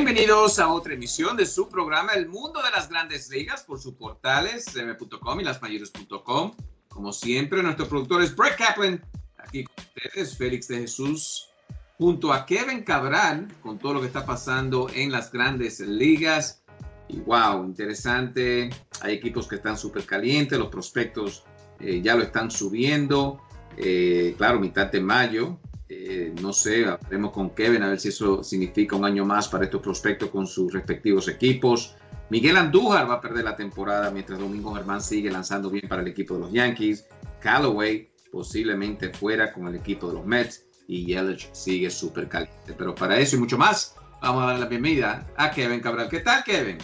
Bienvenidos a otra emisión de su programa El Mundo de las Grandes Ligas por sus portales m.com y lasmayores.com. Como siempre, nuestro productor es Brett Kaplan. Aquí con ustedes, Félix de Jesús, junto a Kevin Cabral, con todo lo que está pasando en las grandes ligas. Y wow, interesante. Hay equipos que están súper calientes, los prospectos eh, ya lo están subiendo. Eh, claro, mitad de mayo, eh, no sé, hablaremos con Kevin a ver si eso significa un año más para estos prospectos con sus respectivos equipos. Miguel Andújar va a perder la temporada mientras Domingo Germán sigue lanzando bien para el equipo de los Yankees. Callaway posiblemente fuera con el equipo de los Mets y Yelich sigue súper caliente. Pero para eso y mucho más, vamos a dar la bienvenida a Kevin Cabral. ¿Qué tal, Kevin?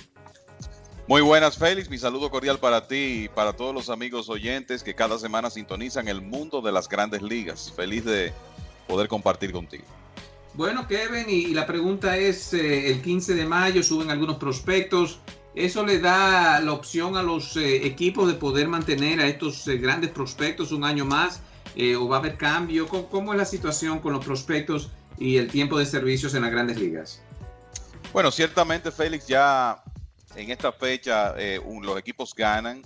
Muy buenas, Félix. Mi saludo cordial para ti y para todos los amigos oyentes que cada semana sintonizan el mundo de las grandes ligas. Feliz de poder compartir contigo. Bueno, Kevin, y, la pregunta es, eh, el 15 de mayo suben algunos prospectos. ¿Eso le da la opción a los eh, equipos de poder mantener a estos eh, grandes prospectos un año más? ¿O va a haber cambio? ¿Cómo, es la situación con los prospectos y el tiempo de servicios en las grandes ligas? Bueno, ciertamente, Félix, ya en esta fecha los equipos ganan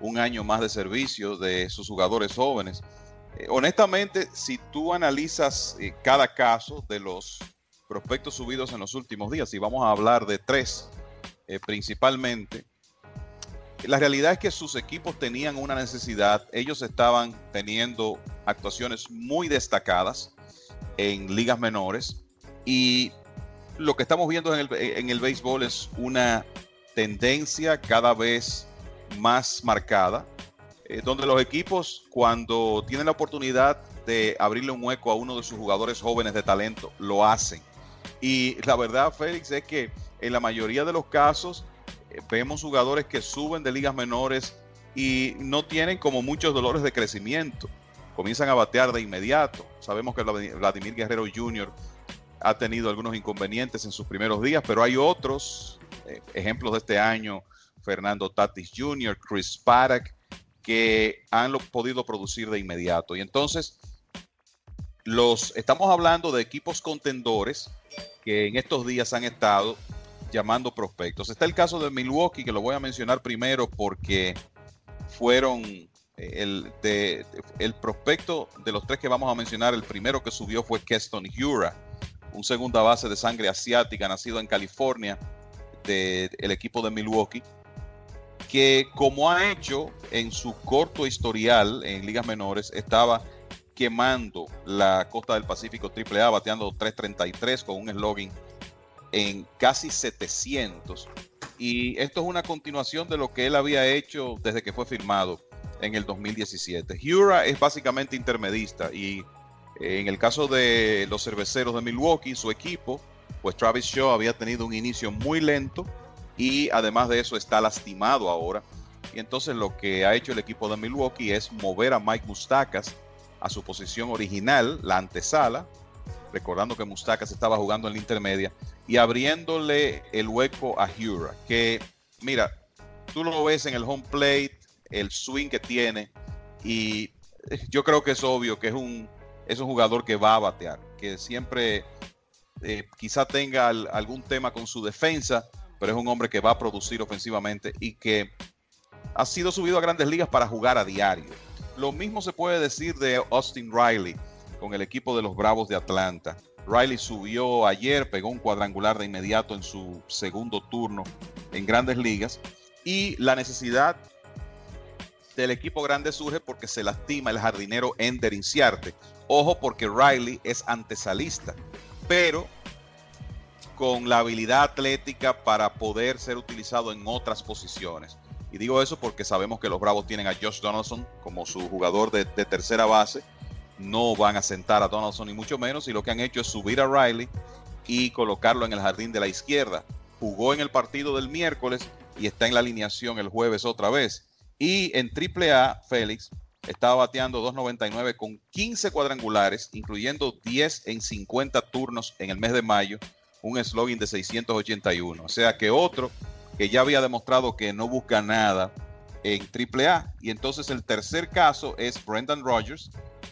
un año más de servicio de sus jugadores jóvenes. Eh, honestamente, si tú analizas eh, cada caso de los prospectos subidos en los últimos días, y vamos a hablar de tres eh, principalmente, la realidad es que sus equipos tenían una necesidad, ellos estaban teniendo actuaciones muy destacadas en ligas menores y lo que estamos viendo en el, en el béisbol es una tendencia cada vez más marcada eh, donde los equipos cuando tienen la oportunidad de abrirle un hueco a uno de sus jugadores jóvenes de talento, lo hacen. Y la verdad, Félix, es que en la mayoría de los casos eh, vemos jugadores que suben de ligas menores y no tienen como muchos dolores de crecimiento. Comienzan a batear de inmediato. Sabemos que Vladimir Guerrero Jr. ha tenido algunos inconvenientes en sus primeros días, pero hay otros eh, ejemplos de este año. Fernando Tatis Jr., Chris Paddock, que han podido producir de inmediato. Y entonces, los, estamos hablando de equipos contendores que en estos días han estado llamando prospectos. Está el caso de Milwaukee, que lo voy a mencionar primero porque fueron eh, el, de, el prospecto de los tres que vamos a mencionar, el primero que subió fue Keston Hura, un segunda base de sangre asiática nacido en California del equipo de Milwaukee que como ha hecho en su corto historial en ligas menores, estaba quemando la costa del Pacífico AAA, bateando 333 con un slogan en casi 700. Y esto es una continuación de lo que él había hecho desde que fue firmado en el 2017. Hura es básicamente intermedista y eh, en el caso de los cerveceros de Milwaukee, su equipo, pues Travis Shaw había tenido un inicio muy lento y además de eso está lastimado ahora. Y entonces lo que ha hecho el equipo de Milwaukee es mover a Mike Mustakas a su posición original, la antesala, recordando que Mustakas estaba jugando en la intermedia, y abriéndole el hueco a Hura, que mira, tú lo ves en el home plate, el swing que tiene, y yo creo que es obvio que es un, es un jugador que va a batear, que siempre eh, quizá tenga algún tema con su defensa, pero es un hombre que va a producir ofensivamente y que ha sido subido a grandes ligas para jugar a diario. Lo mismo se puede decir de Austin Riley con el equipo de los Bravos de Atlanta. Riley subió ayer, pegó un cuadrangular de inmediato en su segundo turno en grandes ligas. Y la necesidad del equipo grande surge porque se lastima el jardinero Ender Inciarte. Ojo porque Riley es antesalista, pero con la habilidad atlética para poder ser utilizado en otras posiciones. Y digo eso porque sabemos que los Bravos tienen a Josh Donaldson como su jugador de, tercera base no van a sentar a Donaldson ni mucho menos y lo que han hecho es subir a Riley y colocarlo en el jardín de la izquierda. Jugó en el partido del miércoles y está en la alineación el jueves otra vez. Y en AAA, Félix estaba bateando 2.99 con 15 cuadrangulares, incluyendo 10 en 50 turnos en el mes de mayo, un slogan de 681. O sea que otro que ya había demostrado que no busca nada en AAA. Y entonces el tercer caso es Brendan Rogers,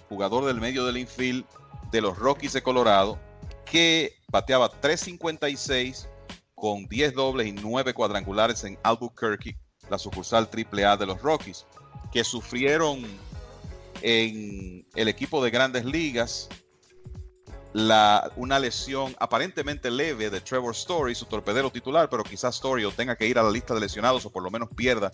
jugador del medio del infield de los Rockies de Colorado, que bateaba 3.56 con 10 dobles y 9 cuadrangulares en Albuquerque, la sucursal AAA de los Rockies, que sufrieron en el equipo de grandes ligas la, una lesión aparentemente leve de Trevor Story, su torpedero titular, pero quizás Story tenga que ir a la lista de lesionados o por lo menos pierda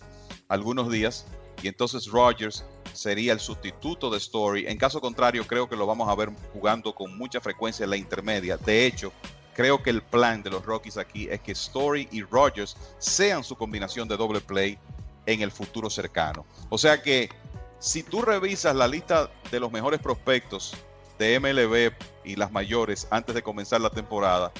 algunos días. Y entonces Rogers sería el sustituto de Story. En caso contrario, creo que lo vamos a ver jugando con mucha frecuencia en la intermedia. De hecho, creo que el plan de los Rockies aquí es que Story y Rogers sean su combinación de doble play en el futuro cercano. O sea que si tú revisas la lista de los mejores prospectos de MLB y las mayores antes de comenzar la temporada,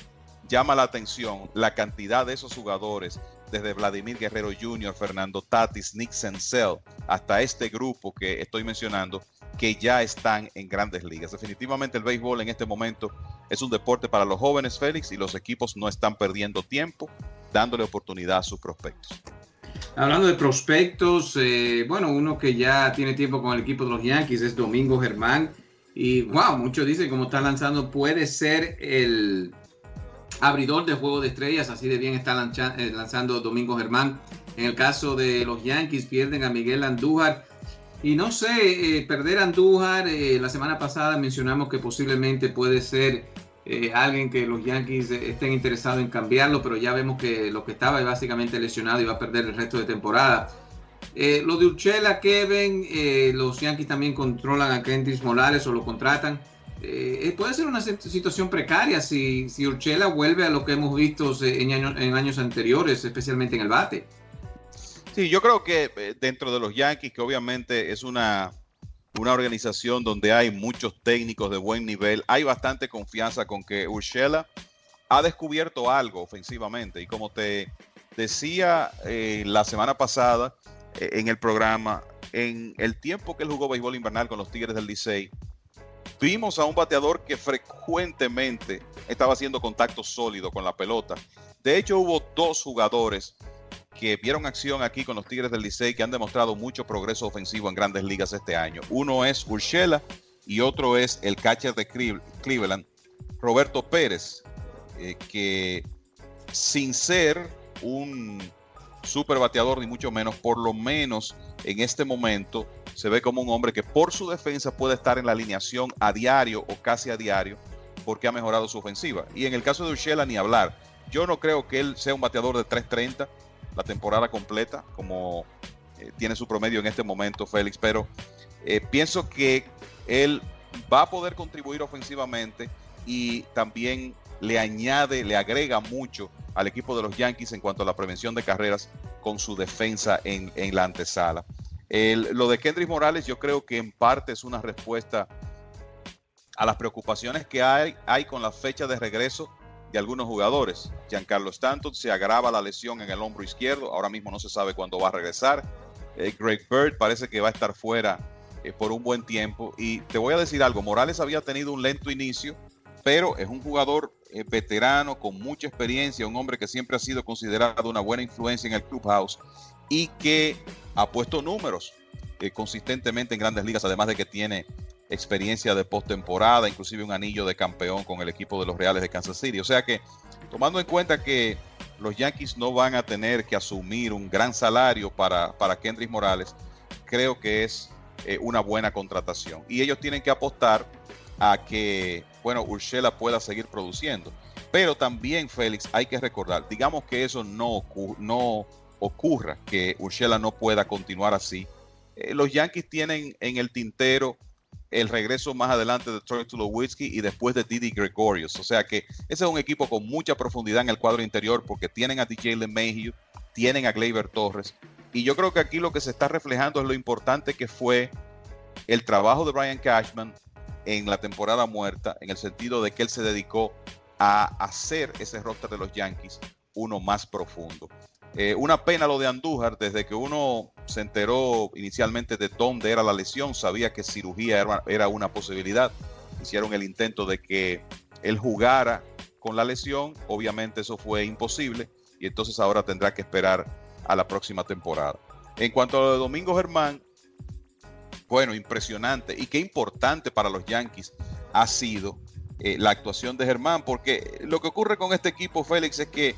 llama la atención la cantidad de esos jugadores, desde Vladimir Guerrero Jr., Fernando Tatis, Nick Senzel, hasta este grupo que estoy mencionando, que ya están en grandes ligas. Definitivamente el béisbol en este momento es un deporte para los jóvenes, Félix, y los equipos no están perdiendo tiempo dándole oportunidad a sus prospectos. Hablando de prospectos, eh, bueno, uno que ya tiene tiempo con el equipo de los Yankees es Domingo Germán. Y wow, muchos dicen como está lanzando, puede ser el abridor de juego de estrellas, así de bien está eh, lanzando Domingo Germán. En el caso de los Yankees, pierden a Miguel Andújar. Y no sé, eh, perder Andújar, eh, la semana pasada mencionamos que posiblemente puede ser alguien que los Yankees estén interesados en cambiarlo, pero ya vemos que lo que estaba es básicamente lesionado y va a perder el resto de temporada. Lo de Urchela, Kevin, los Yankees también controlan a Kendrick Morales o lo contratan. Eh, puede ser una situación precaria si, si Urchela vuelve a lo que hemos visto en, en, años anteriores, especialmente en el bate. Sí, yo creo que eh, dentro de los Yankees, que obviamente es una, una organización donde hay muchos técnicos de buen nivel, hay bastante confianza con que Urchela ha descubierto algo ofensivamente. Y como te decía eh, la semana pasada en el programa, en el tiempo que él jugó béisbol invernal con los Tigres del Licey, Vimos a un bateador que frecuentemente estaba haciendo contacto sólido con la pelota. De hecho, hubo dos jugadores que vieron acción aquí con los Tigres del Licey que han demostrado mucho progreso ofensivo en grandes ligas este año. Uno es Urshela y otro es el catcher de Cleveland, Roberto Pérez, eh, que sin ser un super bateador ni mucho menos, por lo menos en este momento se ve como un hombre que por su defensa puede estar en la alineación a diario o casi a diario porque ha mejorado su ofensiva. Y en el caso de Urshela ni hablar. Yo no creo que él sea un bateador de 3.30 la temporada completa como eh, tiene su promedio en este momento Félix, pero eh, pienso que él va a poder contribuir ofensivamente y también le añade, le agrega mucho al equipo de los Yankees en cuanto a la prevención de carreras con su defensa en, en la antesala lo de Kendrick Morales yo creo que en parte es una respuesta a las preocupaciones que hay, hay con la fecha de regreso de algunos jugadores. Giancarlo Stanton se agrava la lesión en el hombro izquierdo, ahora mismo no se sabe cuándo va a regresar. Eh, Greg Bird parece que va a estar fuera eh, por un buen tiempo. Y te voy a decir algo, Morales había tenido un lento inicio, pero es un jugador eh, veterano con mucha experiencia, un hombre que siempre ha sido considerado una buena influencia en el clubhouse y que ha puesto números eh, consistentemente en grandes ligas, además de que tiene experiencia de postemporada, inclusive un anillo de campeón con el equipo de los Reales de Kansas City. O sea que, tomando en cuenta que los Yankees no van a tener que asumir un gran salario para, para Kendrick Morales, creo que es eh, una buena contratación. Y ellos tienen que apostar a que bueno, Urshela pueda seguir produciendo. Pero también, Félix, hay que recordar, digamos que eso no, no ocurra, que Urshela no pueda continuar así. Eh, los Yankees tienen en el tintero el regreso más adelante de Troy Tulowitzki y después de Didi Gregorius. O sea que ese es un equipo con mucha profundidad en el cuadro interior porque tienen a DJ LeMahieu, tienen a Gleyber Torres. Y yo creo que aquí lo que se está reflejando es lo importante que fue el trabajo de Brian Cashman en la temporada muerta, en el sentido de que él se dedicó a hacer ese roster de los Yankees uno más profundo. Eh, una pena lo de Andújar, desde que uno se enteró inicialmente de dónde era la lesión, sabía que cirugía era, una posibilidad. Hicieron el intento de que él jugara con la lesión, obviamente eso fue imposible y entonces ahora tendrá que esperar a la próxima temporada. En cuanto a lo de Domingo Germán, bueno, impresionante y qué importante para los Yankees ha sido eh, la actuación de Germán, porque lo que ocurre con este equipo, Félix, es que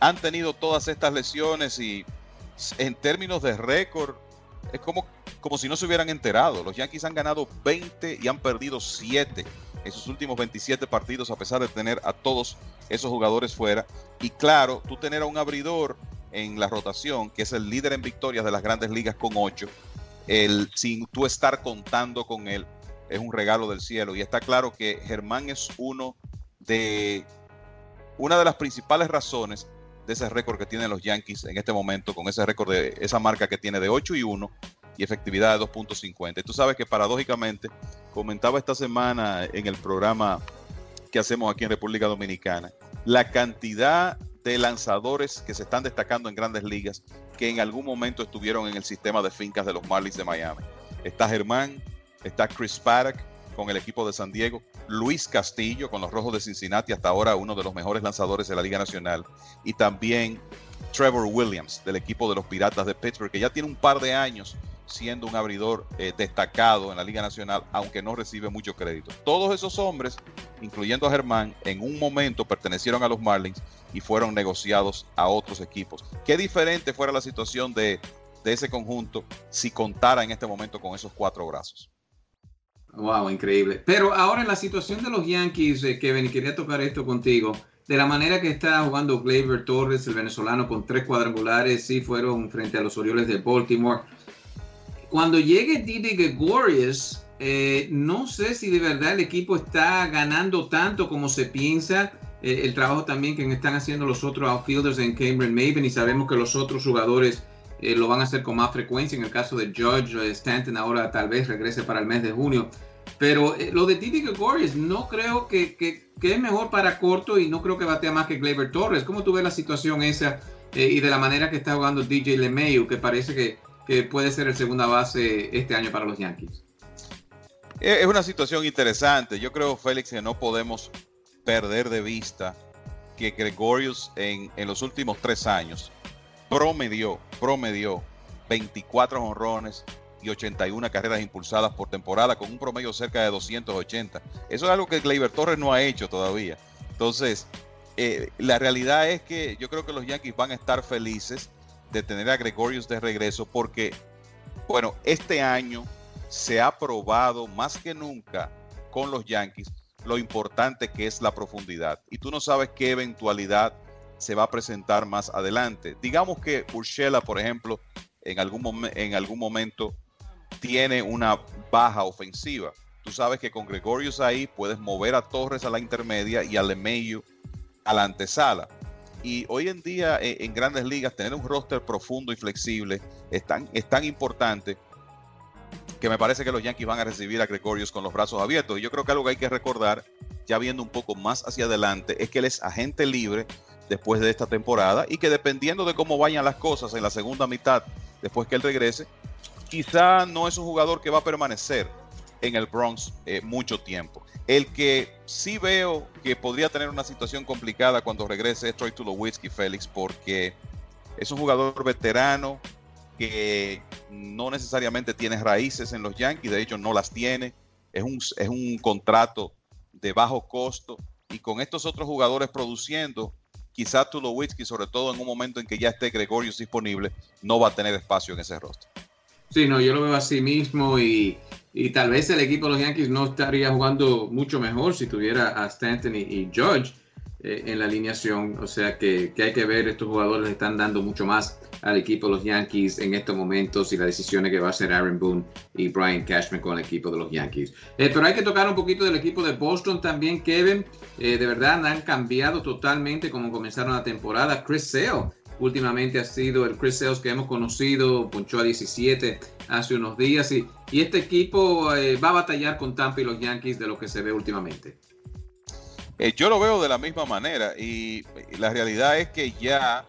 han tenido todas estas lesiones y en términos de récord es como, como si no se hubieran enterado. Los Yankees han ganado 20 y han perdido 7 en sus últimos 27 partidos a pesar de tener a todos esos jugadores fuera. Y claro, tú tener a un abridor en la rotación, que es el líder en victorias de las grandes ligas con 8, el, sin tú estar contando con él, es un regalo del cielo. Y está claro que Germán es uno de una de las principales razones de ese récord que tienen los Yankees en este momento, con ese récord de esa marca que tiene de 8 y 1 y efectividad de 2.50. Y tú sabes que paradójicamente, comentaba esta semana en el programa que hacemos aquí en República Dominicana, la cantidad de lanzadores que se están destacando en grandes ligas que en algún momento estuvieron en el sistema de fincas de los Marlins de Miami. Está Germán, está Chris Paddock con el equipo de San Diego, Luis Castillo con los Rojos de Cincinnati, hasta ahora uno de los mejores lanzadores de la Liga Nacional, y también Trevor Williams del equipo de los Piratas de Pittsburgh, que ya tiene un par de años siendo un abridor eh, destacado en la Liga Nacional, aunque no recibe mucho crédito. Todos esos hombres, incluyendo a Germán, en un momento pertenecieron a los Marlins y fueron negociados a otros equipos. Qué diferente fuera la situación de, de ese conjunto si contara en este momento con esos cuatro brazos. Wow, increíble. Pero ahora en la situación de los Yankees, eh, Kevin, quería tocar esto contigo, de la manera que está jugando Gleyber Torres, el venezolano, con tres cuadrangulares, sí fueron frente a los Orioles de Baltimore. Cuando llegue Didi Gregorius, eh, no sé si de verdad el equipo está ganando tanto como se piensa. Eh, el trabajo también que están haciendo los otros outfielders en Cameron Maven y sabemos que los otros jugadores eh, lo van a hacer con más frecuencia. En el caso de Judge Stanton, ahora tal vez regrese para el mes de junio. Pero lo de Titi Gregorius no creo que, que, es mejor para corto y no creo que batea más que Gleyber Torres. ¿Cómo tú ves la situación esa y de la manera que está jugando DJ LeMayu, que parece que, que puede ser el segunda base este año para los Yankees? Es una situación interesante. Yo creo, Félix, que no podemos perder de vista que Gregorius en, en los últimos tres años promedió, promedió 24 honrones y 81 carreras impulsadas por temporada con un promedio cerca de 280. Eso es algo que Gleyber Torres no ha hecho todavía. Entonces, eh, la realidad es que yo creo que los Yankees van a estar felices de tener a Gregorius de regreso porque, bueno, este año se ha probado más que nunca con los Yankees lo importante que es la profundidad. Y tú no sabes qué eventualidad se va a presentar más adelante. Digamos que Urshela, por ejemplo, en algún, en algún momento tiene una baja ofensiva. Tú sabes que con Gregorius ahí puedes mover a Torres a la intermedia y a Lemeyu a la antesala. Y hoy en día eh, en, grandes ligas tener un roster profundo y flexible es tan, es tan importante que me parece que los Yankees van a recibir a Gregorius con los brazos abiertos. Y yo creo que algo que hay que recordar, ya viendo un poco más hacia adelante, es que él es agente libre después de esta temporada y que dependiendo de cómo vayan las cosas en la segunda mitad, después que él regrese, quizá no es un jugador que va a permanecer en el Bronx eh, mucho tiempo. El que sí veo que podría tener una situación complicada cuando regrese es Troy Tulowitzki, Félix, porque es un jugador veterano que no necesariamente tiene raíces en los Yankees, de hecho no las tiene, es un, es un contrato de bajo costo y con estos otros jugadores produciendo, quizá Tulowitzki, sobre todo en un momento en que ya esté Gregorius disponible, no va a tener espacio en ese rostro. Sí, no, yo lo veo así mismo y, tal vez el equipo de los Yankees no estaría jugando mucho mejor si tuviera a Stanton y, y George eh, en la alineación. O sea que, hay que ver, estos jugadores están dando mucho más al equipo de los Yankees en estos momentos y las decisiones que va a hacer Aaron Boone y Brian Cashman con el equipo de los Yankees. Eh, pero hay que tocar un poquito del equipo de Boston también, Kevin. Eh, de verdad han cambiado totalmente como comenzaron la temporada. Chris Sale últimamente ha sido el Chris Sales que hemos conocido, ponchó a 17 hace unos días y, este equipo va a batallar con Tampa y los Yankees de lo que se ve últimamente. Eh, yo lo veo de la misma manera y, la realidad es que ya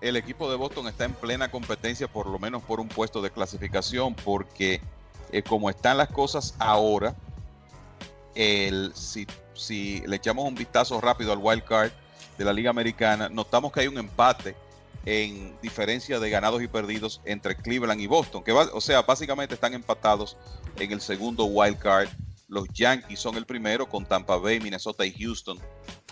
el equipo de Boston está en plena competencia, por lo menos por un puesto de clasificación, porque eh, como están las cosas ahora, el, si, si, le echamos un vistazo rápido al wild card de la Liga Americana, notamos que hay un empate en diferencia de ganados y perdidos entre Cleveland y Boston, que va, o sea, básicamente están empatados en el segundo wild card los Yankees son el primero con Tampa Bay, Minnesota y Houston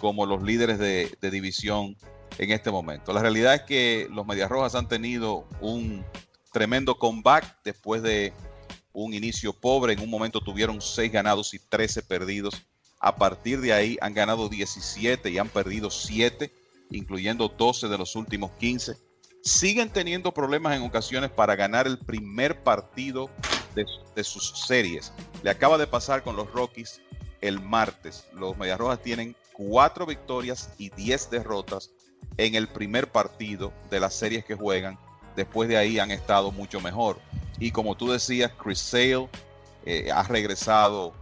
como los líderes de, división en este momento. La realidad es que los Medias Rojas han tenido un tremendo comeback después de un inicio pobre. En un momento tuvieron 6 ganados y 13 perdidos. A partir de ahí han ganado 17 y han perdido 7, incluyendo 12 de los últimos 15. Siguen teniendo problemas en ocasiones para ganar el primer partido de, sus series. Le acaba de pasar con los Rockies el martes. Los Medias Rojas tienen cuatro victorias y diez derrotas en el primer partido de las series que juegan. Después de ahí han estado mucho mejor. Y como tú decías, Chris Sale eh, ha regresado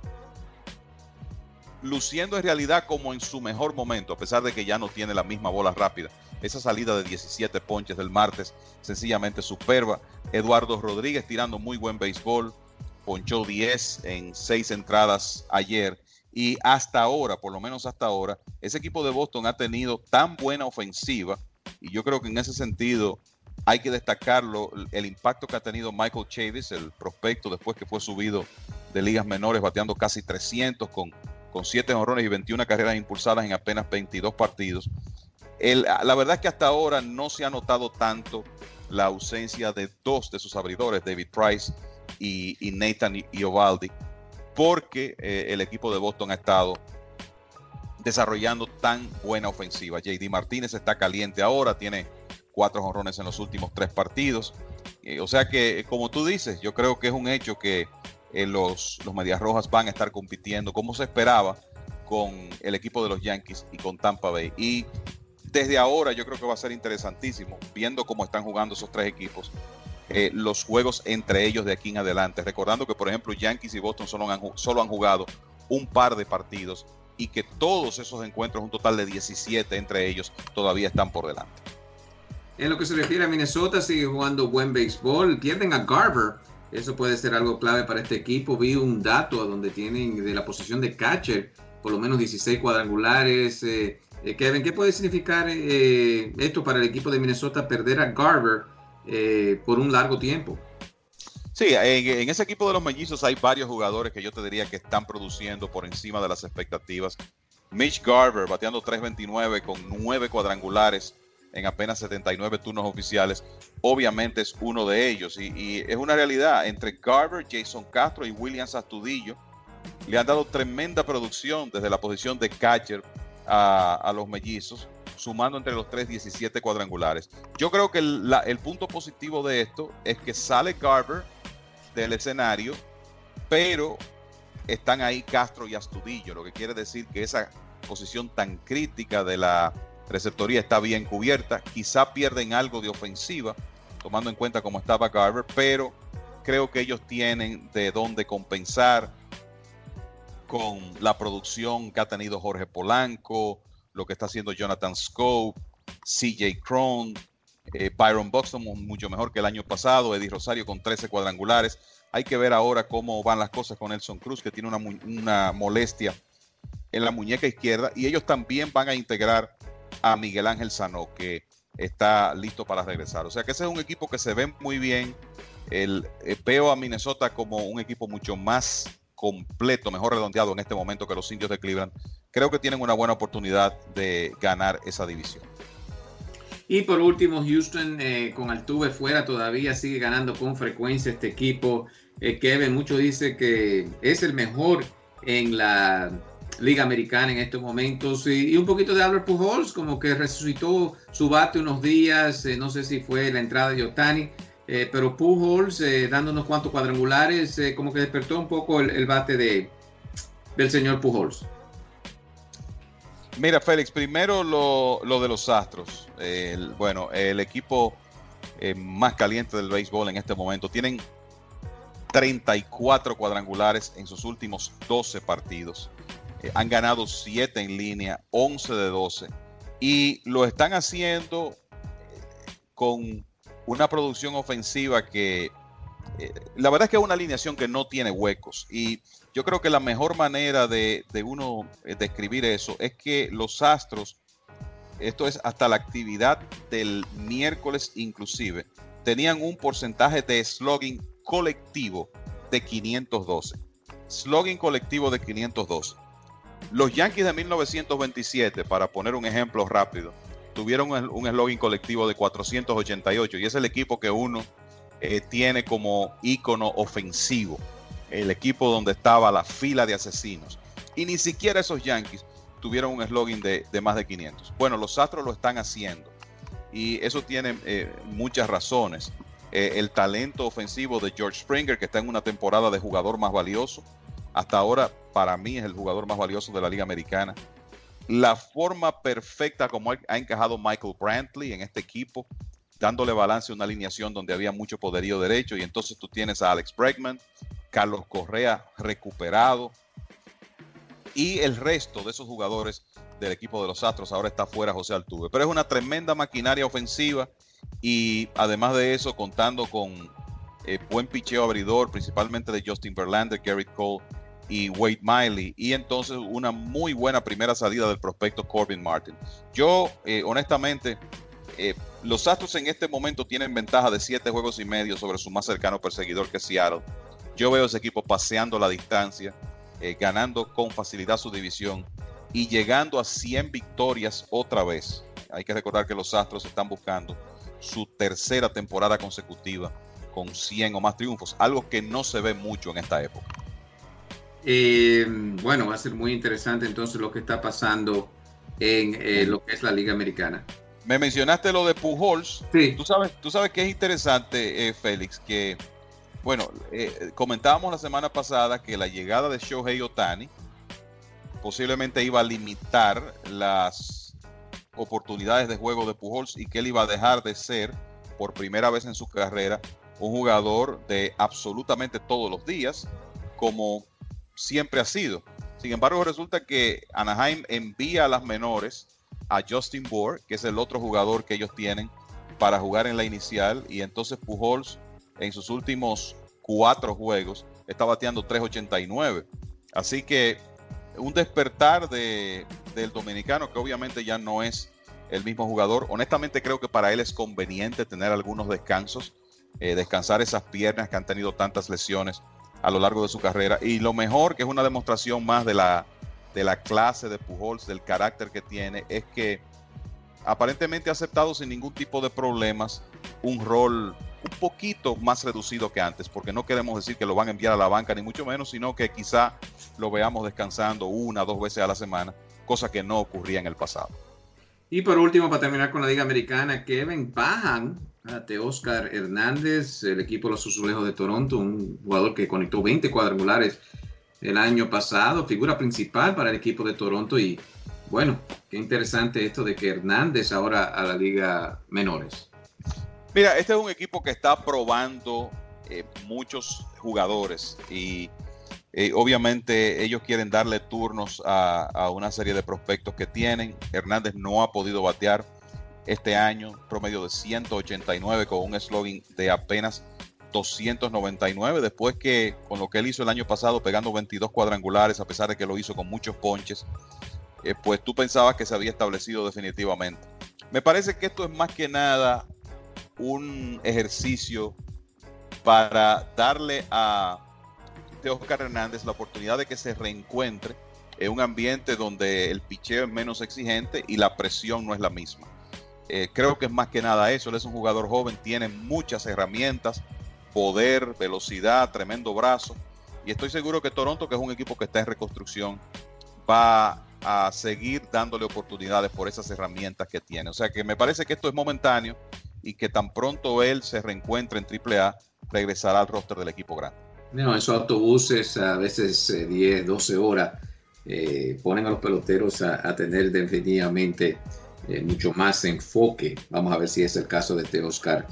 luciendo en realidad como en su mejor momento, a pesar de que ya no tiene la misma bola rápida. Esa salida de 17 ponches del martes, sencillamente superba. Eduardo Rodríguez tirando muy buen béisbol, ponchó 10 en 6 entradas ayer. Y hasta ahora, por lo menos hasta ahora, ese equipo de Boston ha tenido tan buena ofensiva. Y yo creo que en ese sentido hay que destacarlo, el impacto que ha tenido Michael Chavis, el prospecto, después que fue subido de ligas menores, bateando casi 300 con, con 7 honrones y 21 carreras impulsadas en apenas 22 partidos la verdad es que hasta ahora no se ha notado tanto la ausencia de dos de sus abridores, David Price y, Nathan Iovaldi, porque eh, el equipo de Boston ha estado desarrollando tan buena ofensiva. JD Martínez está caliente ahora, tiene cuatro jonrones en los últimos tres partidos. Eh, o sea que, como tú dices, yo creo que es un hecho que eh, los, los Medias Rojas van a estar compitiendo como se esperaba con el equipo de los Yankees y con Tampa Bay. Y desde ahora yo creo que va a ser interesantísimo, viendo cómo están jugando esos tres equipos, eh, los juegos entre ellos de aquí en adelante. Recordando que, por ejemplo, Yankees y Boston solo han, solo han jugado un par de partidos y que todos esos encuentros, un total de 17 entre ellos, todavía están por delante. En lo que se refiere a Minnesota, sigue jugando buen béisbol. Pierden a Garber. Eso puede ser algo clave para este equipo. Vi un dato donde tienen de la posición de catcher por lo menos 16 cuadrangulares. Eh, eh, Kevin, ¿qué puede significar eh, esto para el equipo de Minnesota perder a Garber por un largo tiempo? Sí, en, ese equipo de los mellizos hay varios jugadores que yo te diría que están produciendo por encima de las expectativas. Mitch Garber bateando 3.29 con 9 cuadrangulares en apenas 79 turnos oficiales, obviamente es uno de ellos. Y, es una realidad, entre Garber, Jason Castro y Williams Astudillo, le han dado tremenda producción desde la posición de catcher a, los mellizos, sumando entre los tres 17 cuadrangulares. Yo creo que el, el punto positivo de esto es que sale Garber del escenario, pero están ahí Castro y Astudillo, lo que quiere decir que esa posición tan crítica de la receptoría está bien cubierta. Quizá pierden algo de ofensiva, tomando en cuenta cómo estaba Garber, pero creo que ellos tienen de dónde compensar con la producción que ha tenido Jorge Polanco, lo que está haciendo Jonathan Scope, CJ Crone, eh, Byron Buxton mucho mejor que el año pasado, Eddie Rosario con 13 cuadrangulares. Hay que ver ahora cómo van las cosas con Nelson Cruz, que tiene una molestia en la muñeca izquierda, y ellos también van a integrar a Miguel Ángel Sano, que está listo para regresar. O sea que ese es un equipo que se ve muy bien. El, eh, veo a Minnesota como un equipo mucho más completo, mejor redondeado en este momento que los indios de Cleveland, creo que tienen una buena oportunidad de ganar esa división. Y por último, Houston eh, con Altuve fuera todavía sigue ganando con frecuencia este equipo. Eh, Kevin, mucho dice que es el mejor en la Liga Americana en estos momentos. Y, un poquito de Albert Pujols, como que resucitó su bate unos días. Eh, no sé si fue la entrada de Otani, pero Pujols dando unos cuantos cuadrangulares, como que despertó un poco el, bate de, del señor Pujols. Mira, Félix, primero lo, de los Astros. bueno, el equipo eh, más caliente del béisbol en este momento. Tienen 34 cuadrangulares en sus últimos 12 partidos. Eh, han ganado 7 en línea, 11 de 12. Y lo están haciendo eh, con una producción ofensiva que la verdad es que es una alineación que no tiene huecos. Y yo creo que la mejor manera de, uno eh, describir eso es que los Astros, esto es hasta la actividad del miércoles inclusive, tenían un porcentaje de slogging colectivo de 512. Slogging colectivo de 512. Los Yankees de 1927, para poner un ejemplo rápido, tuvieron un slogan colectivo de 488 y es el equipo que uno eh, tiene como ícono ofensivo el equipo donde estaba la fila de asesinos. Y ni siquiera esos Yankees tuvieron un eslogan de, más de 500. Bueno, los Astros lo están haciendo. Y eso tiene eh, muchas razones. Eh, el talento ofensivo de George Springer, que está en una temporada de jugador más valioso. Hasta ahora, para mí, es el jugador más valioso de la Liga Americana. La forma perfecta como ha encajado Michael Brantley en este equipo, dándole balance a una alineación donde había mucho poderío derecho. Y entonces tú tienes a Alex Bregman, Carlos Correa recuperado y el resto de esos jugadores del equipo de los Astros ahora está fuera José Altuve. Pero es una tremenda maquinaria ofensiva y además de eso contando con eh, buen picheo abridor, principalmente de Justin Verlander, Gary Cole y Wade Miley y entonces una muy buena primera salida del prospecto Corbin Martin. Yo eh, honestamente eh, los Astros en este momento tienen ventaja de siete juegos y medio sobre su más cercano perseguidor que es Seattle yo veo ese equipo paseando la distancia, eh, ganando con facilidad su división y llegando a 100 victorias otra vez. Hay que recordar que los Astros están buscando su tercera temporada consecutiva con 100 o más triunfos, algo que no se ve mucho en esta época. Eh, bueno, va a ser muy interesante entonces lo que está pasando en eh, lo que es la Liga Americana. Me mencionaste lo de Pujols. Sí. Tú sabes, tú sabes que es interesante, Félix, que bueno, eh, comentábamos la semana pasada que la llegada de Shohei Otani posiblemente iba a limitar las oportunidades de juego de Pujols y que él iba a dejar de ser por primera vez en su carrera un jugador de absolutamente todos los días como siempre ha sido. Sin embargo, resulta que Anaheim envía a las menores a Justin Bohr, que es el otro jugador que ellos tienen para jugar en la inicial, y entonces Pujols en sus últimos cuatro juegos está bateando 3.89. Así que un despertar de, del dominicano que obviamente ya no es el mismo jugador. Honestamente creo que para él es conveniente tener algunos descansos, eh, descansar esas piernas que han tenido tantas lesiones a lo largo de su carrera. Y lo mejor, que es una demostración más de la, de la clase de Pujols, del carácter que tiene, es que aparentemente ha aceptado sin ningún tipo de problemas un rol un poquito más reducido que antes, porque no queremos decir que lo van a enviar a la banca, ni mucho menos, sino que quizá lo veamos descansando una, dos veces a la semana, cosa que no ocurría en el pasado. Y por último, para terminar con la Liga Americana, Kevin bajan a Oscar Hernández, el equipo de los Azulejos de Toronto, un jugador que conectó 20 cuadrangulares el año pasado, figura principal para el equipo de Toronto y bueno, qué interesante esto de que Hernández ahora a la Liga Menores. Mira, este es un equipo que está probando eh, muchos jugadores y eh, obviamente ellos quieren darle turnos a, una serie de prospectos que tienen. Hernández no ha podido batear este año, promedio de 189 con un slogan de apenas 299, después que con lo que él hizo el año pasado, pegando 22 cuadrangulares, a pesar de que lo hizo con muchos ponches, eh, pues tú pensabas que se había establecido definitivamente. Me parece que esto es más que nada un ejercicio para darle a Oscar Hernández la oportunidad de que se reencuentre en un ambiente donde el picheo es menos exigente y la presión no es la misma. Eh, creo que es más que nada eso. Él es un jugador joven, tiene muchas herramientas, poder, velocidad, tremendo brazo. Y estoy seguro que Toronto, que es un equipo que está en reconstrucción, va a seguir dándole oportunidades por esas herramientas que tiene. O sea que me parece que esto es momentáneo y que tan pronto él se reencuentre en AAA, regresará al roster del equipo grande. No, esos autobuses a veces 10, eh, 12 horas eh, ponen a los peloteros a, tener definitivamente eh, mucho más enfoque. Vamos a ver si es el caso de Teoscar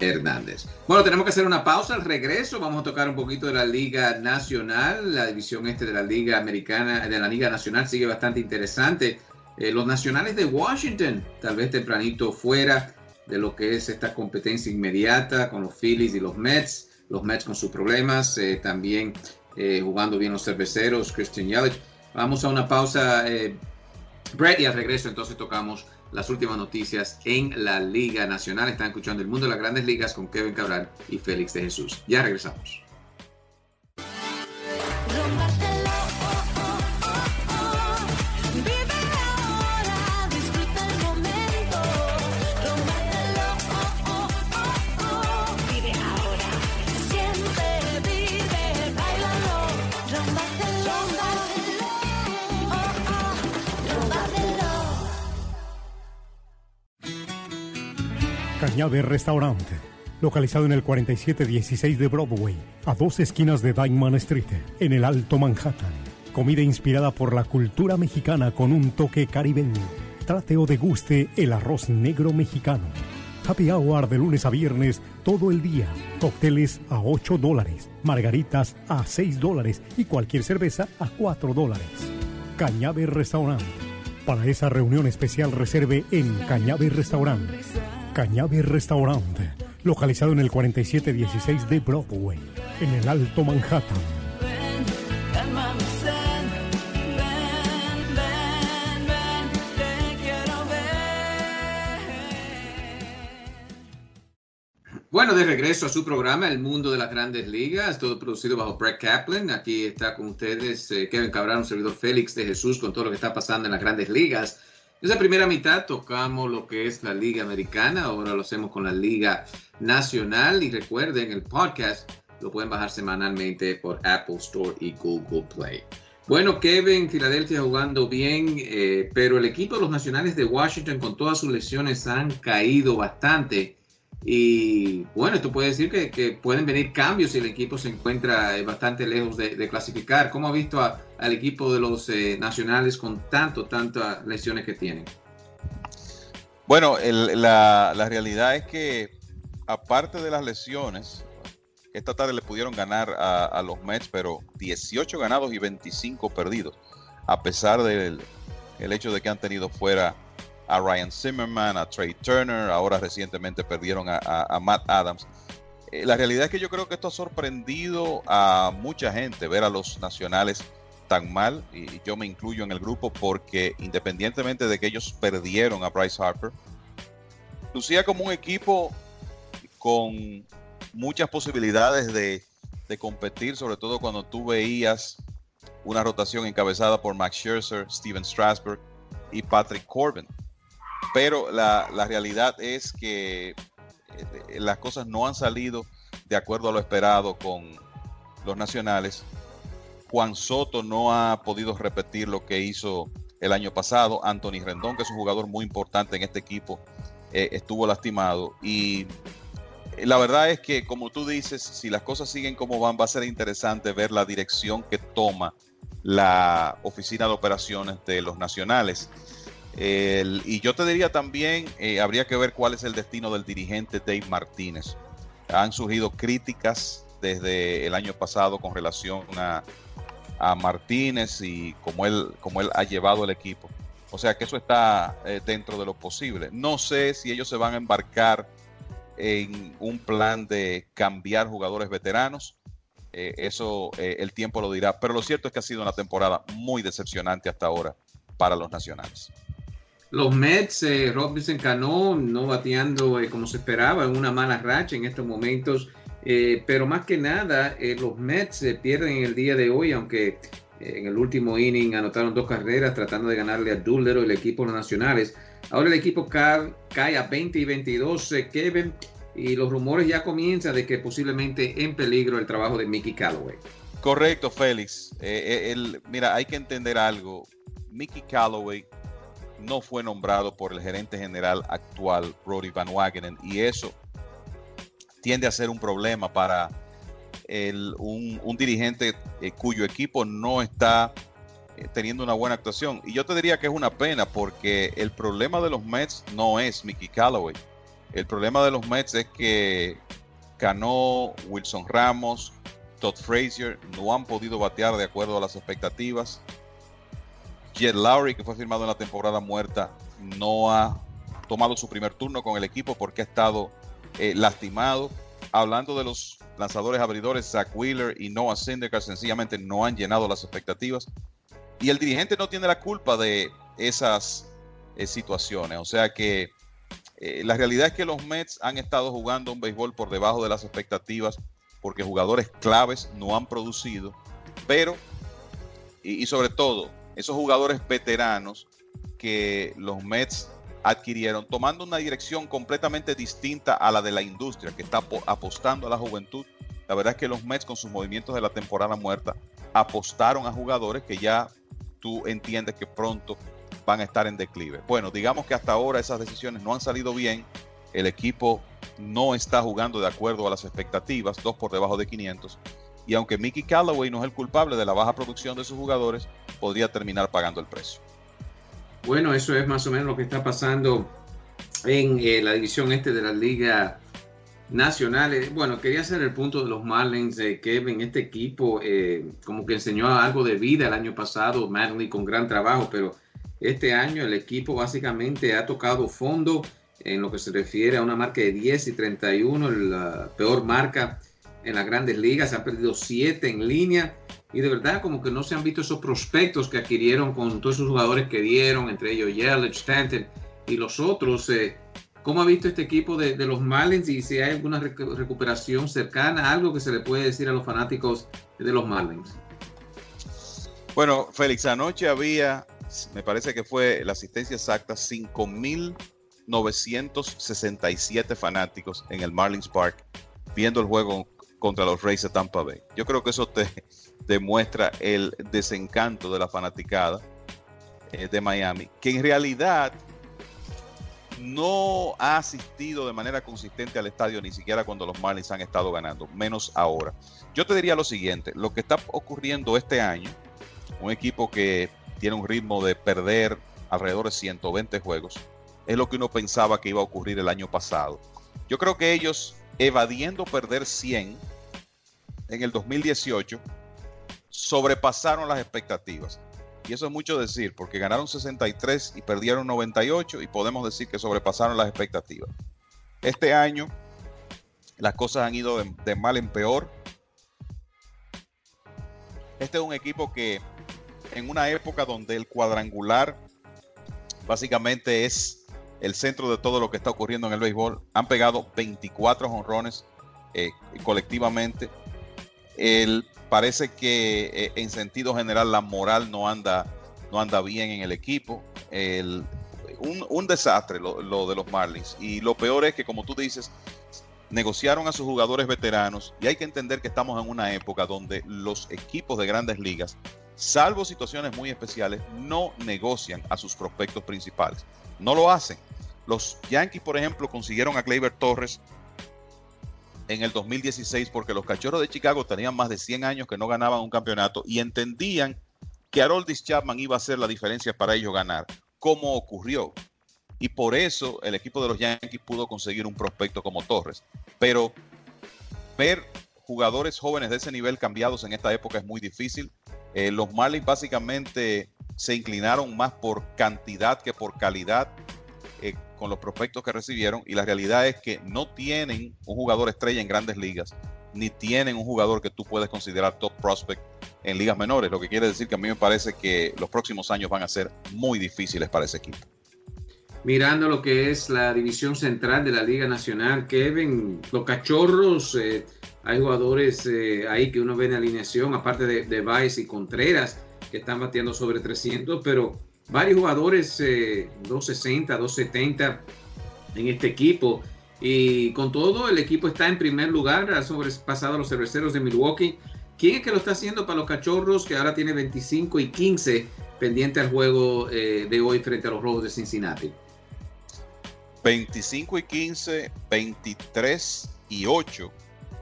Hernández. Bueno, tenemos que hacer una pausa al regreso. Vamos a tocar un poquito de la Liga Nacional. La división este de la Liga Americana, de la Liga Nacional sigue bastante interesante. los nacionales de Washington, tal vez tempranito fuera de lo que es esta competencia inmediata con los Phillies y los Mets. Los Mets con sus problemas, eh, también eh, jugando bien los cerveceros, Christian Yelich. Vamos a una pausa, eh, Brett, y al regreso entonces tocamos las últimas noticias en la Liga Nacional. Están escuchando el mundo de las grandes ligas con Kevin Cabral y Félix de Jesús. Ya regresamos. Cañabe Restaurante, localizado en el 4716 de Broadway, a dos esquinas de Diamond Street, en el Alto Manhattan. Comida inspirada por la cultura mexicana con un toque caribeño. Trate o deguste el arroz negro mexicano. Happy hour de lunes a viernes todo el día. Cócteles a 8 dólares, margaritas a 6 dólares y cualquier cerveza a 4 dólares. Cañabe Restaurante. Para esa reunión especial reserve en Cañabe Restaurante Cañabe Restaurante, localizado en el 4716 de Broadway, en el Alto Manhattan. Bueno, de regreso a su programa, El Mundo de las Grandes Ligas, todo producido bajo Brett Kaplan. Aquí está con ustedes eh, Kevin Cabral, un servidor Félix de Jesús, con todo lo que está pasando en las Grandes Ligas. Esa primera mitad tocamos lo que es la Liga Americana, ahora lo hacemos con la Liga Nacional y recuerden, el podcast lo pueden bajar semanalmente por Apple Store y Google Play. Bueno, Kevin, Filadelfia jugando bien, eh, pero el equipo de los Nacionales de Washington con todas sus lesiones han caído bastante. Y bueno, esto puede decir que, pueden venir cambios si el equipo se encuentra eh, bastante lejos de, clasificar. ¿Cómo ha visto al equipo de los eh, nacionales con tanto, tantas lesiones que tienen? Bueno, la, realidad es que aparte de las lesiones, esta tarde le pudieron ganar a, los Mets, pero 18 ganados y 25 perdidos, a pesar del el hecho de que han tenido fuera a Ryan Zimmerman, a Trey Turner, ahora recientemente perdieron a, Matt Adams. Eh, la realidad es que yo creo que esto ha sorprendido a mucha gente ver a los nacionales tan mal, y yo me incluyo en el grupo porque independientemente de que ellos perdieron a Bryce Harper, lucía como un equipo con muchas posibilidades de, de competir, sobre todo cuando tú veías una rotación encabezada por Max Scherzer, Steven Strasberg y Patrick Corbin pero la, realidad es que eh, las cosas no han salido de acuerdo a lo esperado con los nacionales. Juan Soto no ha podido repetir lo que hizo el año pasado. Anthony Rendón, que es un jugador muy importante en este equipo, eh, estuvo lastimado. Y la verdad es que, como tú dices, si las cosas siguen como van, va a ser interesante ver la dirección que toma la oficina de operaciones de los nacionales y yo te diría también, eh, habría que ver cuál es el destino del dirigente Dave Martínez. Han surgido críticas desde el año pasado con relación a, Martínez y cómo él, cómo él ha llevado el equipo. O sea que eso está eh, dentro de lo posible. No sé si ellos se van a embarcar en un plan de cambiar jugadores veteranos. Eh, eso el tiempo lo dirá. Pero lo cierto es que ha sido una temporada muy decepcionante hasta ahora para los nacionales. Los Mets, eh, Robinson Cano no bateando eh, como se esperaba, en una mala racha en estos momentos. Eh, pero más que nada, eh, los Mets pierden el día de hoy, aunque en el último inning anotaron dos carreras tratando de ganarle a Doolittle, el equipo de los nacionales. Ahora el equipo cae a 20 y 22, eh, Kevin, y los rumores ya comienzan de que posiblemente en peligro el trabajo de Mickey Callaway. Correcto, Félix. Eh, eh, mira, hay que entender algo. Mickey Callaway no fue nombrado por el gerente general actual, Brody Van Wagenen, y eso tiende a ser un problema para un, dirigente eh, cuyo equipo no está eh, teniendo una buena actuación. Y yo te diría que es una pena porque el problema de los Mets no es Mickey Callaway. El problema de los Mets es que Cano, Wilson Ramos, Todd Frazier no han podido batear de acuerdo a las expectativas. Jet Lowry, que fue firmado en la temporada muerta, no ha tomado su primer turno con el equipo porque ha estado eh, lastimado. Hablando de los lanzadores abridores, Zach Wheeler y Noah Syndergaard sencillamente no han llenado las expectativas. Y el dirigente no tiene la culpa de esas eh, situaciones. O sea que eh, la realidad es que los Mets han estado jugando un béisbol por debajo de las expectativas porque jugadores claves no han producido. Pero, y sobre todo, esos jugadores veteranos que los Mets adquirieron, tomando una dirección completamente distinta a la de la industria que está apostando a la juventud. La verdad es que los Mets con sus movimientos de la temporada muerta apostaron a jugadores que ya tú entiendes que pronto van a estar en declive. Bueno, digamos que hasta ahora esas decisiones no han salido bien. El equipo no está jugando de acuerdo a las expectativas, dos por debajo de 500 y aunque Mickey Callaway no es el culpable de la baja producción de sus jugadores, podría terminar pagando el precio. Bueno, eso es más o menos lo que está pasando en eh, la división este de la Liga Nacional. Eh, bueno, quería hacer el punto de los Marlins, de Kevin, este equipo eh, como que enseñó algo de vida el año pasado, Marlins con gran trabajo, pero este año el equipo básicamente ha tocado fondo en lo que se refiere a una marca de 10 y 31, la peor marca en las grandes ligas, se han perdido siete en línea y de verdad como que no se han visto esos prospectos que adquirieron con todos esos jugadores que dieron, entre ellos Yelich, Stanton y los otros. Eh, ¿Cómo ha visto este equipo de, los Marlins y si hay alguna recuperación cercana, algo que se le puede decir a los fanáticos de los Marlins? Bueno, Félix, anoche había, me parece que fue la asistencia exacta, 5.967 fanáticos en el Marlins Park viendo el juego contra los Rays de Tampa Bay. Yo creo que eso te demuestra el desencanto de la fanaticada eh, de Miami, que en realidad no ha asistido de manera consistente al estadio ni siquiera cuando los Marlins han estado ganando, menos ahora. Yo te diría lo siguiente, lo que está ocurriendo este año, un equipo que tiene un ritmo de perder alrededor de 120 juegos, es lo que uno pensaba que iba a ocurrir el año pasado. Yo creo que ellos evadiendo perder 100 en el 2018, sobrepasaron las expectativas. Y eso es mucho decir, porque ganaron 63 y perdieron 98 y podemos decir que sobrepasaron las expectativas. Este año las cosas han ido de, mal en peor. Este es un equipo que en una época donde el cuadrangular básicamente es el centro de todo lo que está ocurriendo en el béisbol. Han pegado 24 honrones eh, colectivamente. Parece que eh, en sentido general la moral no anda, no anda bien en el equipo. Un, desastre lo, de los Marlins. Y lo peor es que, como tú dices, negociaron a sus jugadores veteranos y hay que entender que estamos en una época donde los equipos de grandes ligas, salvo situaciones muy especiales, no negocian a sus prospectos principales. No lo hacen. Los Yankees, por ejemplo, consiguieron a Gleyber Torres en el 2016 porque los Cachorros de Chicago tenían más de 100 años que no ganaban un campeonato y entendían que Haroldis Chapman iba a hacer la diferencia para ellos ganar, como ocurrió. Y por eso el equipo de los Yankees pudo conseguir un prospecto como Torres. Pero ver jugadores jóvenes de ese nivel cambiados en esta época es muy difícil. Eh, los Marlins básicamente se inclinaron más por cantidad que por calidad. Eh, con los prospectos que recibieron y la realidad es que no tienen un jugador estrella en grandes ligas, ni tienen un jugador que tú puedes considerar top prospect en ligas menores, lo que quiere decir que a mí me parece que los próximos años van a ser muy difíciles para ese equipo. Mirando lo que es la división central de la Liga Nacional, Kevin, los cachorros, eh, hay jugadores eh, ahí que uno ve en alineación, aparte de, de y Contreras, que están bateando sobre 300, pero varios jugadores 260, 270 en este equipo. Y con todo, el equipo está en primer lugar, ha sobrepasado a los cerveceros de Milwaukee. ¿Quién es que lo está haciendo para los cachorros, que ahora tiene 25 y 15 pendiente al juego eh, de hoy frente a los Rojos de Cincinnati? 25 y 15, 23 y 8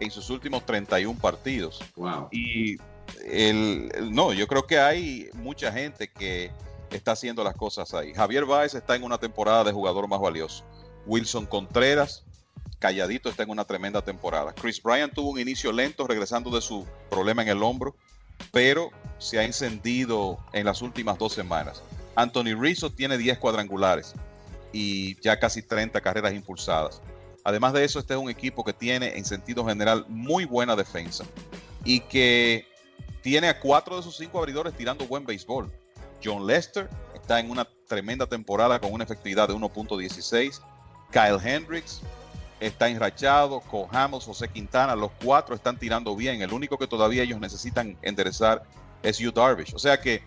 en sus últimos 31 partidos. Wow. Y el, no, yo creo que hay mucha gente que está haciendo las cosas ahí. Javier Báez está en una temporada de jugador más valioso. Wilson Contreras, calladito, está en una tremenda temporada. Chris Bryant tuvo un inicio lento regresando de su problema en el hombro, pero se ha encendido en las últimas dos semanas. Anthony Rizzo tiene 10 cuadrangulares y ya casi 30 carreras impulsadas. Además de eso, este es un equipo que tiene en sentido general muy buena defensa y que tiene a cuatro de sus cinco abridores tirando buen béisbol. John Lester está en una tremenda temporada con una efectividad de 1.16. Kyle Hendricks está enrachado. Cole Hamels, José Quintana, los cuatro están tirando bien. El único que todavía ellos necesitan enderezar es Yu Darvish. O sea que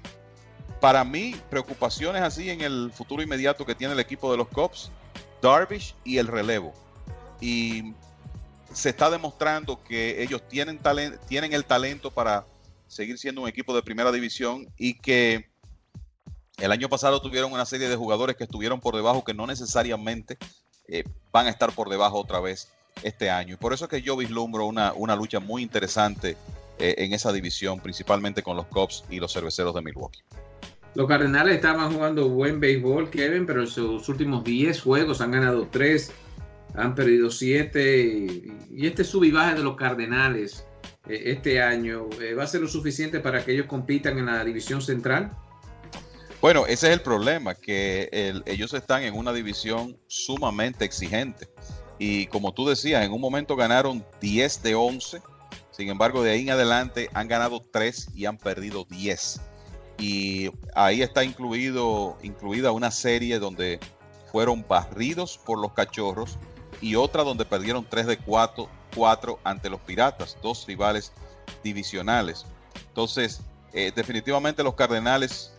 para mí, preocupaciones así en el futuro inmediato que tiene el equipo de los Cubs, Darvish y el relevo y se está demostrando que ellos tienen, tienen el talento para seguir siendo un equipo de primera división y que el año pasado tuvieron una serie de jugadores que estuvieron por debajo que no necesariamente eh, van a estar por debajo otra vez este año. Y por eso es que yo vislumbro una, una lucha muy interesante eh, en esa división, principalmente con los Cubs y los cerveceros de Milwaukee. Los Cardenales estaban jugando buen béisbol, Kevin, pero en sus últimos 10 juegos han ganado 3 han perdido siete y, este sub y baja de los Cardenales eh, este año eh, va a ser lo suficiente para que ellos compitan en la división central. Bueno, ese es el problema, que ellos están en una división sumamente exigente. Y como tú decías, en un momento ganaron 10 de 11, sin embargo de ahí en adelante han ganado 3 y han perdido 10. Y ahí está incluido, incluida una serie donde fueron barridos por los cachorros y otra donde perdieron 3 de 4, 4 ante los Piratas, dos rivales divisionales. Entonces, eh, definitivamente los Cardenales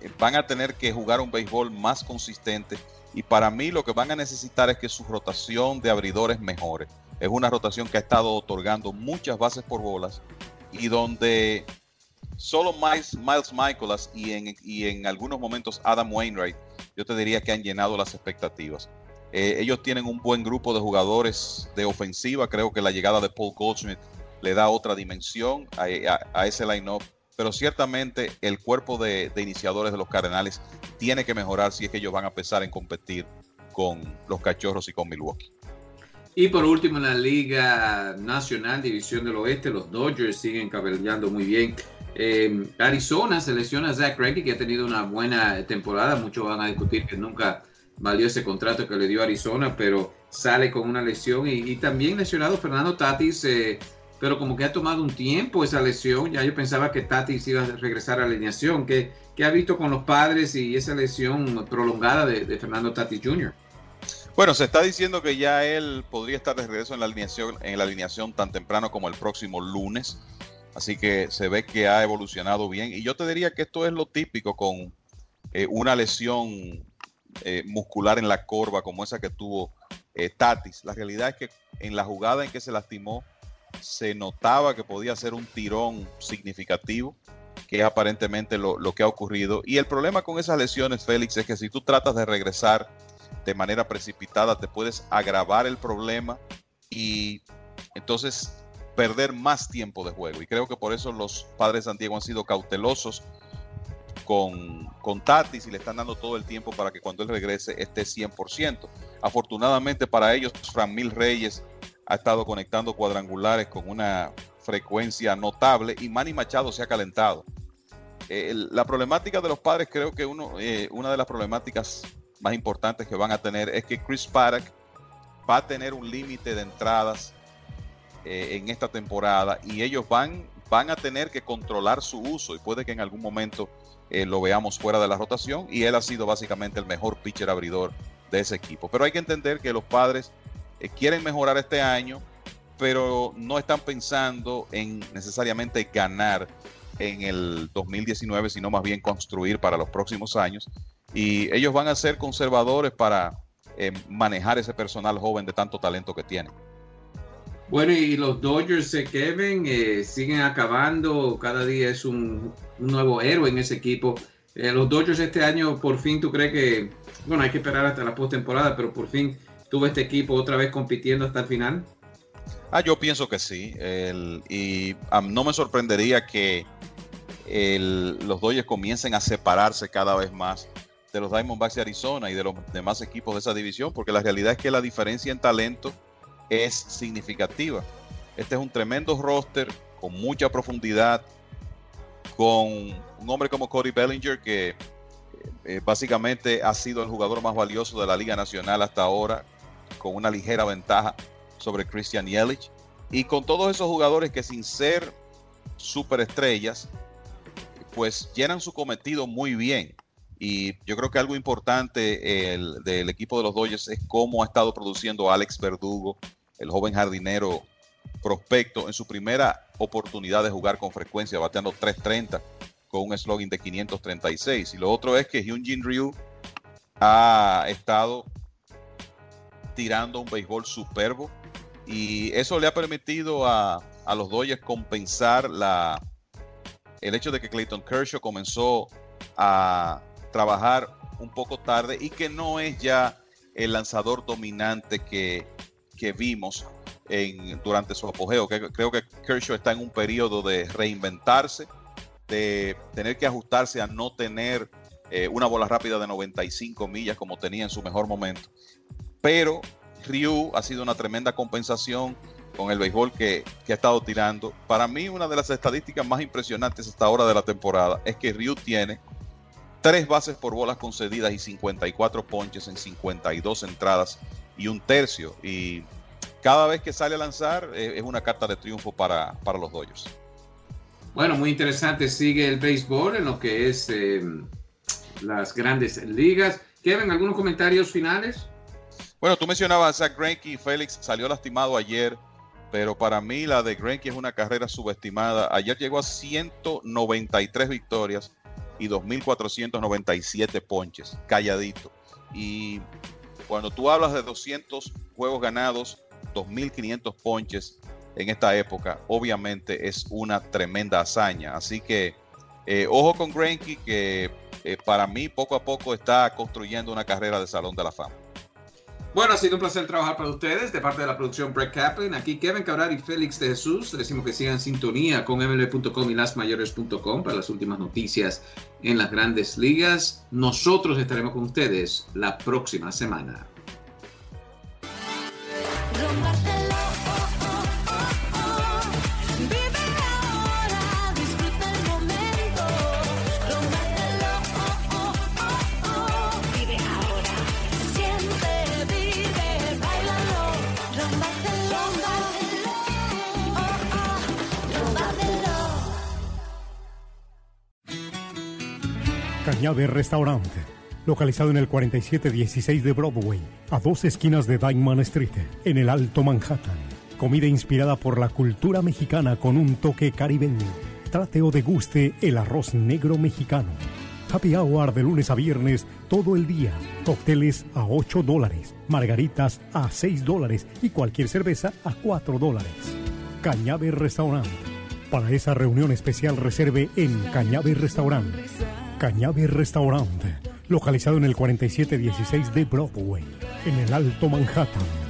eh, van a tener que jugar un béisbol más consistente y para mí lo que van a necesitar es que su rotación de abridores mejore. Es una rotación que ha estado otorgando muchas bases por bolas y donde solo Miles, Miles Michaelas y en, y en algunos momentos Adam Wainwright, yo te diría que han llenado las expectativas. Eh, ellos tienen un buen grupo de jugadores de ofensiva. Creo que la llegada de Paul Goldschmidt le da otra dimensión a, ese line-up. Pero ciertamente el cuerpo de, iniciadores de los Cardenales tiene que mejorar si es que ellos van a empezar en competir con los Cachorros y con Milwaukee. Y por último, en la Liga Nacional, División del Oeste, los Dodgers siguen cabellando muy bien. Eh, Arizona selecciona a Zach Greinke, que ha tenido una buena temporada. Muchos van a discutir que nunca valió ese contrato que le dio Arizona, pero sale con una lesión y, también lesionado Fernando Tatis, eh, pero como que ha tomado un tiempo esa lesión, ya yo pensaba que Tatis iba a regresar a la alineación, que ha visto con los padres y esa lesión prolongada de, Fernando Tatis Jr. Bueno, se está diciendo que ya él podría estar de regreso en la alineación, en la alineación tan temprano como el próximo lunes. Así que se ve que ha evolucionado bien. Y yo te diría que esto es lo típico con eh, una lesión eh, muscular en la corva como esa que tuvo eh, Tatis. La realidad es que en la jugada en que se lastimó se notaba que podía ser un tirón significativo, que es aparentemente lo, que ha ocurrido. Y el problema con esas lesiones, Félix, es que si tú tratas de regresar de manera precipitada, te puedes agravar el problema y entonces perder más tiempo de juego. Y creo que por eso los padres de Santiago han sido cautelosos con, con Tatis y le están dando todo el tiempo para que cuando él regrese esté 100%. Afortunadamente para ellos, Fran Mil Reyes ha estado conectando cuadrangulares con una frecuencia notable y Manny Machado se ha calentado. Eh, la problemática de los padres, creo que uno, eh, una de las problemáticas más importantes que van a tener es que Chris Paddock va a tener un límite de entradas eh, en esta temporada y ellos van, van a tener que controlar su uso y puede que en algún momento eh, lo veamos fuera de la rotación y él ha sido básicamente el mejor pitcher abridor de ese equipo. Pero hay que entender que los padres eh, quieren mejorar este año, pero no están pensando en necesariamente ganar en el 2019, sino más bien construir para los próximos años. Y ellos van a ser conservadores para eh, manejar ese personal joven de tanto talento que tienen. Bueno, y los Dodgers se Kevin eh, siguen acabando, cada día es un, nuevo héroe en ese equipo. Eh, los Dodgers este año, por fin, ¿tú crees que, bueno, hay que esperar hasta la postemporada, pero por fin tuvo este equipo otra vez compitiendo hasta el final? Ah, yo pienso que sí. y no me sorprendería que los Dodgers comiencen a separarse cada vez más de los Diamondbacks de Arizona y de los demás equipos de esa división, porque la realidad es que la diferencia en talento es significativa. Este es un tremendo roster con mucha profundidad, con un hombre como Cody Bellinger que eh, básicamente ha sido el jugador más valioso de la Liga Nacional hasta ahora, con una ligera ventaja sobre Christian Yelich, y con todos esos jugadores que sin ser superestrellas, pues llenan su cometido muy bien. Y yo creo que algo importante el, del equipo de los Dodgers es cómo ha estado produciendo Alex Verdugo, el joven jardinero prospecto, en su primera oportunidad de jugar con frecuencia, bateando 330 con un slogan de 536. Y lo otro es que Hyunjin Ryu ha estado tirando un béisbol superbo y eso le ha permitido a, a los Dodgers compensar la, el hecho de que Clayton Kershaw comenzó a trabajar un poco tarde y que no es ya el lanzador dominante que que vimos en, durante su apogeo. Creo que Kershaw está en un periodo de reinventarse, de tener que ajustarse a no tener eh, una bola rápida de 95 millas como tenía en su mejor momento. Pero Ryu ha sido una tremenda compensación con el béisbol que, que, ha estado tirando. Para mí, una de las estadísticas más impresionantes hasta ahora de la temporada es que Ryu tiene tres bases por bolas concedidas y 54 ponches en 52 entradas y un tercio. Y cada vez que sale a lanzar eh, es una carta de triunfo para, para, los Dodgers. Bueno, muy interesante. Sigue el béisbol en lo que es eh, las grandes ligas. Kevin, ¿algunos comentarios finales? Bueno, tú mencionabas a Zach Greinke. Félix salió lastimado ayer, pero para mí la de Greinke es una carrera subestimada. Ayer llegó a 193 victorias y 2.497 ponches, calladito. Y cuando tú hablas de 200 juegos ganados, 2.500 ponches en esta época, obviamente es una tremenda hazaña. Así que eh, ojo con Greinke, que eh, para mí poco a poco está construyendo una carrera de Salón de la Fama. Bueno, ha sido un placer trabajar para ustedes de parte de la producción Break Kaplan. Aquí Kevin Cabral y Félix de Jesús. Les decimos que sigan sintonía con mlb.com y lasmayores.com para las últimas noticias en las grandes ligas. Nosotros estaremos con ustedes la próxima semana. Cañabe Restaurante, localizado en el 4716 de Broadway, a dos esquinas de Diamond Street, en el Alto Manhattan. Comida inspirada por la cultura mexicana con un toque caribeño. Trate o deguste el arroz negro mexicano. Happy hour de lunes a viernes todo el día. Cócteles a 8 dólares, margaritas a 6 dólares y cualquier cerveza a 4 dólares. Cañabe Restaurant. Para esa reunión especial reserve en Cañabe Restaurant. Cañabe Restaurante, localizado en el 4716 de Broadway, en el Alto Manhattan.